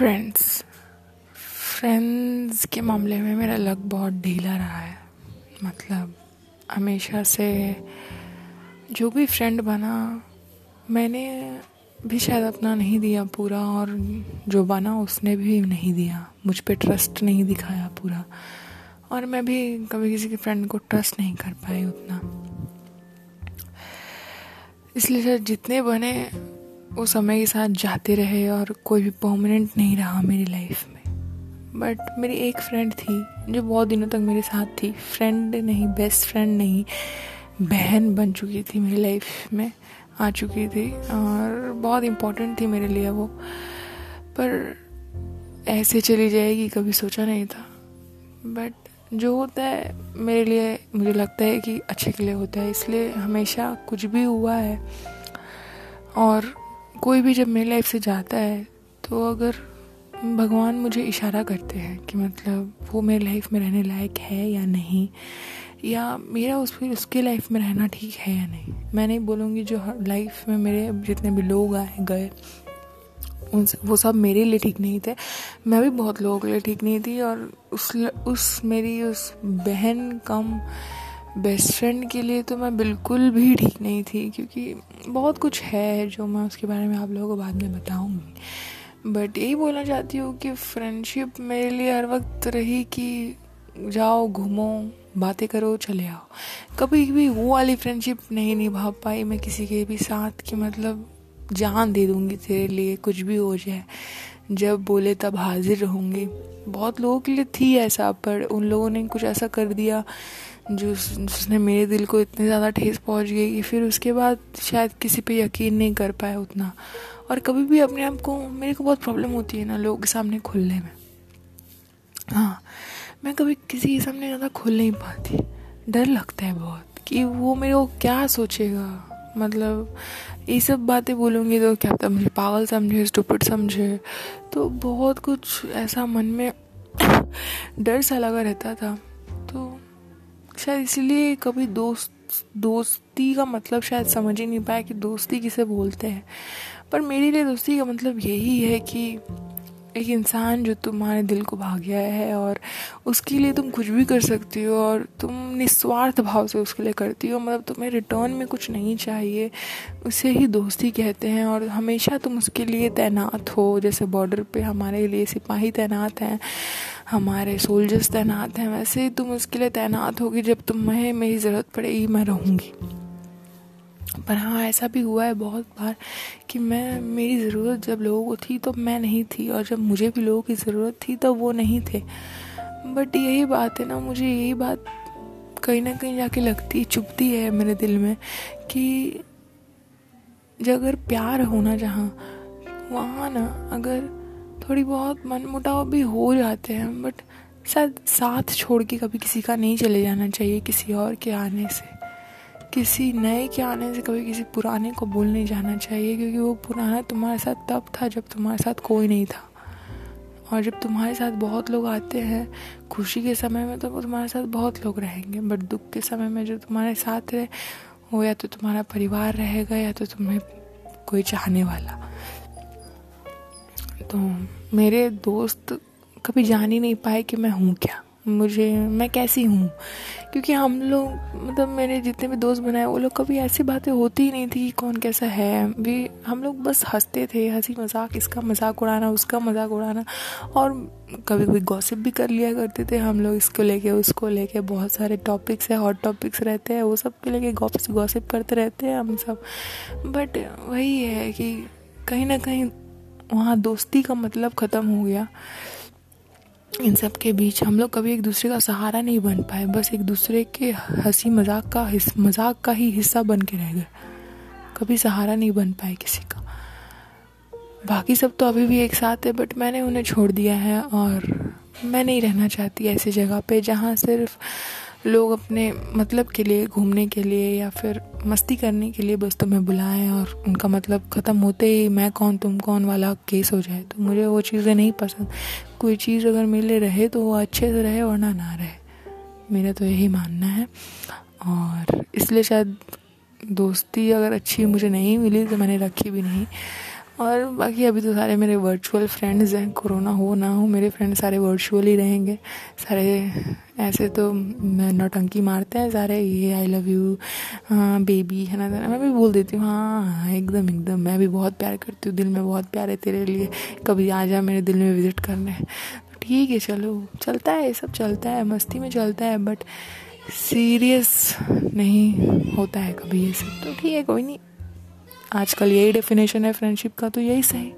Friends friends के मामले में मेरा लक बहुत ढीला रहा है। मतलब हमेशा से जो भी फ्रेंड बना, मैंने भी शायद अपना नहीं दिया पूरा और जो बना उसने भी नहीं दिया। मुझ पर ट्रस्ट नहीं दिखाया पूरा। और मैं भी कभी किसी के फ्रेंड को ट्रस्ट नहीं कर पाई उतना। इसलिए शायद जितने बने वो समय के साथ जाते रहे और कोई भी परमानेंट नहीं रहा मेरी लाइफ में। बट मेरी एक फ्रेंड थी जो बहुत दिनों तक मेरे साथ थी। फ्रेंड नहीं बेस्ट फ्रेंड नहीं, बहन बन चुकी थी मेरी लाइफ में, आ चुकी थी और बहुत इम्पोर्टेंट थी मेरे लिए वो। पर ऐसे चली जाएगी, कभी सोचा नहीं था। बट जो होता है, मेरे लिए, मुझे लगता है कि अच्छे के लिए होता है। इसलिए हमेशा कुछ भी हुआ है और कोई भी जब मेरी लाइफ से जाता है तो अगर भगवान मुझे इशारा करते हैं कि मतलब वो मेरी लाइफ में रहने लायक है या नहीं, या मेरा उस फिर उसके लाइफ में रहना ठीक है या नहीं, मैं नहीं बोलूँगी जो लाइफ में मेरे जितने भी लोग आए, गए, उन वो सब मेरे लिए ठीक नहीं थे। मैं भी बहुत लोगों के लिए ठीक नहीं थी और उस उस मेरी उस बहन कम बेस्ट फ्रेंड के लिए तो मैं बिल्कुल भी ठीक नहीं थी, क्योंकि बहुत कुछ है जो मैं उसके बारे में आप लोगों को बाद में बताऊँगी। बट यही बोलना चाहती हूँ कि फ्रेंडशिप मेरे लिए हर वक्त रही कि जाओ, घूमो, बातें करो, चले आओ। कभी भी वो वाली फ्रेंडशिप नहीं निभा पाई मैं किसी के भी साथ कि मतलब जान दे दूँगी तेरे लिए, कुछ भी हो जाए। जब बोले तब हाजिर रहूँगी। बहुत लोगों के लिए थी ऐसा, पर उन लोगों ने कुछ ऐसा कर दिया जो जिसने मेरे दिल को इतनी ज़्यादा ठेस पहुँच गई कि फिर उसके बाद शायद किसी पे यकीन नहीं कर पाया उतना। और कभी भी अपने आप को, मेरे को बहुत प्रॉब्लम होती है ना लोगों के सामने खुलने में। हाँ मैं कभी किसी के सामने ज़्यादा खुल नहीं पाती। डर लगता है बहुत कि वो मेरे को क्या सोचेगा? मतलब ये सब बातें बोलूँगी तो क्या पता मुझे पागल समझे स्टूपिड समझे। तो बहुत कुछ ऐसा मन में डर सा लगा रहता था। तो शायद इसलिए कभी दोस्त, दोस्ती का मतलब शायद समझ ही नहीं पाया कि दोस्ती किसे बोलते हैं। पर मेरे लिए दोस्ती का मतलब यही है कि एक इंसान जो तुम्हारे दिल को भाग गया है और उसके लिए तुम कुछ भी कर सकती हो और तुम निस्वार्थ भाव से उसके लिए करती हो मतलब तुम्हें रिटर्न में कुछ नहीं चाहिए। उसे ही दोस्ती कहते हैं और हमेशा तुम उसके लिए तैनात हो। जैसे बॉर्डर पे हमारे लिए सिपाही तैनात हैं, हमारे सोल्जर्स तैनात हैं, वैसे ही तुम उसके लिए तैनात होगी जब तुम्हें मेरी ज़रूरत पड़ेगी, मैं रहूँगी। पर हाँ ऐसा भी हुआ है बहुत बार कि मैं, मेरी ज़रूरत जब लोगों को थी तो मैं नहीं थी और जब मुझे भी लोगों की ज़रूरत थी तो वो नहीं थे। बट यही बात है ना, मुझे यही बात कहीं ना कहीं जाके लगती चुभती है मेरे दिल में कि जब अगर प्यार होना जहाँ, वहाँ ना अगर थोड़ी बहुत मन मुटाव भी हो जाते हैं, बट शायद साथ छोड़ के कभी किसी का नहीं चले जाना चाहिए किसी और के आने से। किसी नए के आने से कभी किसी पुराने को भूल नहीं जाना चाहिए, क्योंकि वो पुराना तुम्हारे साथ तब था जब तुम्हारे साथ कोई नहीं था। और जब तुम्हारे साथ बहुत लोग आते हैं, खुशी के समय में तो वो तुम्हारे साथ बहुत लोग रहेंगे, बट दुख के समय में जो तुम्हारे साथ रहे, वो या तो तुम्हारा परिवार रहेगा या तो तुम्हें कोई चाहने वाला। तो मेरे दोस्त कभी जान ही नहीं पाए कि मैं हूँ क्या। मुझे, मैं कैसी हूँ? क्योंकि हम लोग मतलब मेरे जितने भी दोस्त बनाए, वो लोग कभी ऐसी बातें होती ही नहीं थी कि कौन कैसा है। भी हम लोग बस हँसते थे, हँसी मज़ाक, इसका मज़ाक उड़ाना, उसका मज़ाक उड़ाना, और कभी कभी गॉसिप भी कर लिया करते थे हम लोग, इसको लेके, उसको लेके। बहुत सारे टॉपिक्स है हॉट टॉपिक्स रहते हैं, वो सब के लेके गॉसिप करते रहते हैं हम सब। बट वही है कि कहीं ना कहीं वहाँ दोस्ती का मतलब ख़त्म हो गया। इन सब के बीच हम लोग कभी एक दूसरे का सहारा नहीं बन पाए, बस एक दूसरे के हँसी मज़ाक का मज़ाक का ही हिस्सा बन के रह गए। कभी सहारा नहीं बन पाए किसी का। बाकी सब तो अभी भी एक साथ है बट मैंने उन्हें छोड़ दिया है और मैं नहीं रहना चाहती ऐसी जगह पे जहाँ सिर्फ़ लोग अपने मतलब के लिए, घूमने के लिए या फिर मस्ती करने के लिए बस तुम्हें बुलाएँ और उनका मतलब ख़त्म होते ही मैं कौन, तुम कौन वाला केस हो जाए। तो मुझे वो चीज़ें नहीं पसंद। कोई चीज़ अगर मिले रहे तो वो अच्छे से रहे वरना ना रहे। मेरा तो यही मानना है। और इसलिए शायद दोस्ती अगर अच्छी मुझे नहीं मिली तो मैंने रखी भी नहीं। और बाकी अभी तो सारे मेरे वर्चुअल फ्रेंड्स हैं कोरोना हो ना हो मेरे फ्रेंड सारे वर्चुअल ही रहेंगे। सारे ऐसे तो नौटंकी मारते हैं सारे ये आई लव यू हाँ बेबी है ना मैं भी बोल देती हूँ हाँ, हाँ एकदम एकदम। मैं भी बहुत प्यार करती हूँ दिल में बहुत प्यार है तेरे लिए। कभी आ जा मेरे दिल में विज़िट करने। ठीक है चलो। चलता है ये सब चलता है मस्ती में चलता है बट सीरियस नहीं होता है कभी ये सब। तो ठीक है कोई नहीं। आजकल यही डेफिनेशन है फ्रेंडशिप का तो यही सही।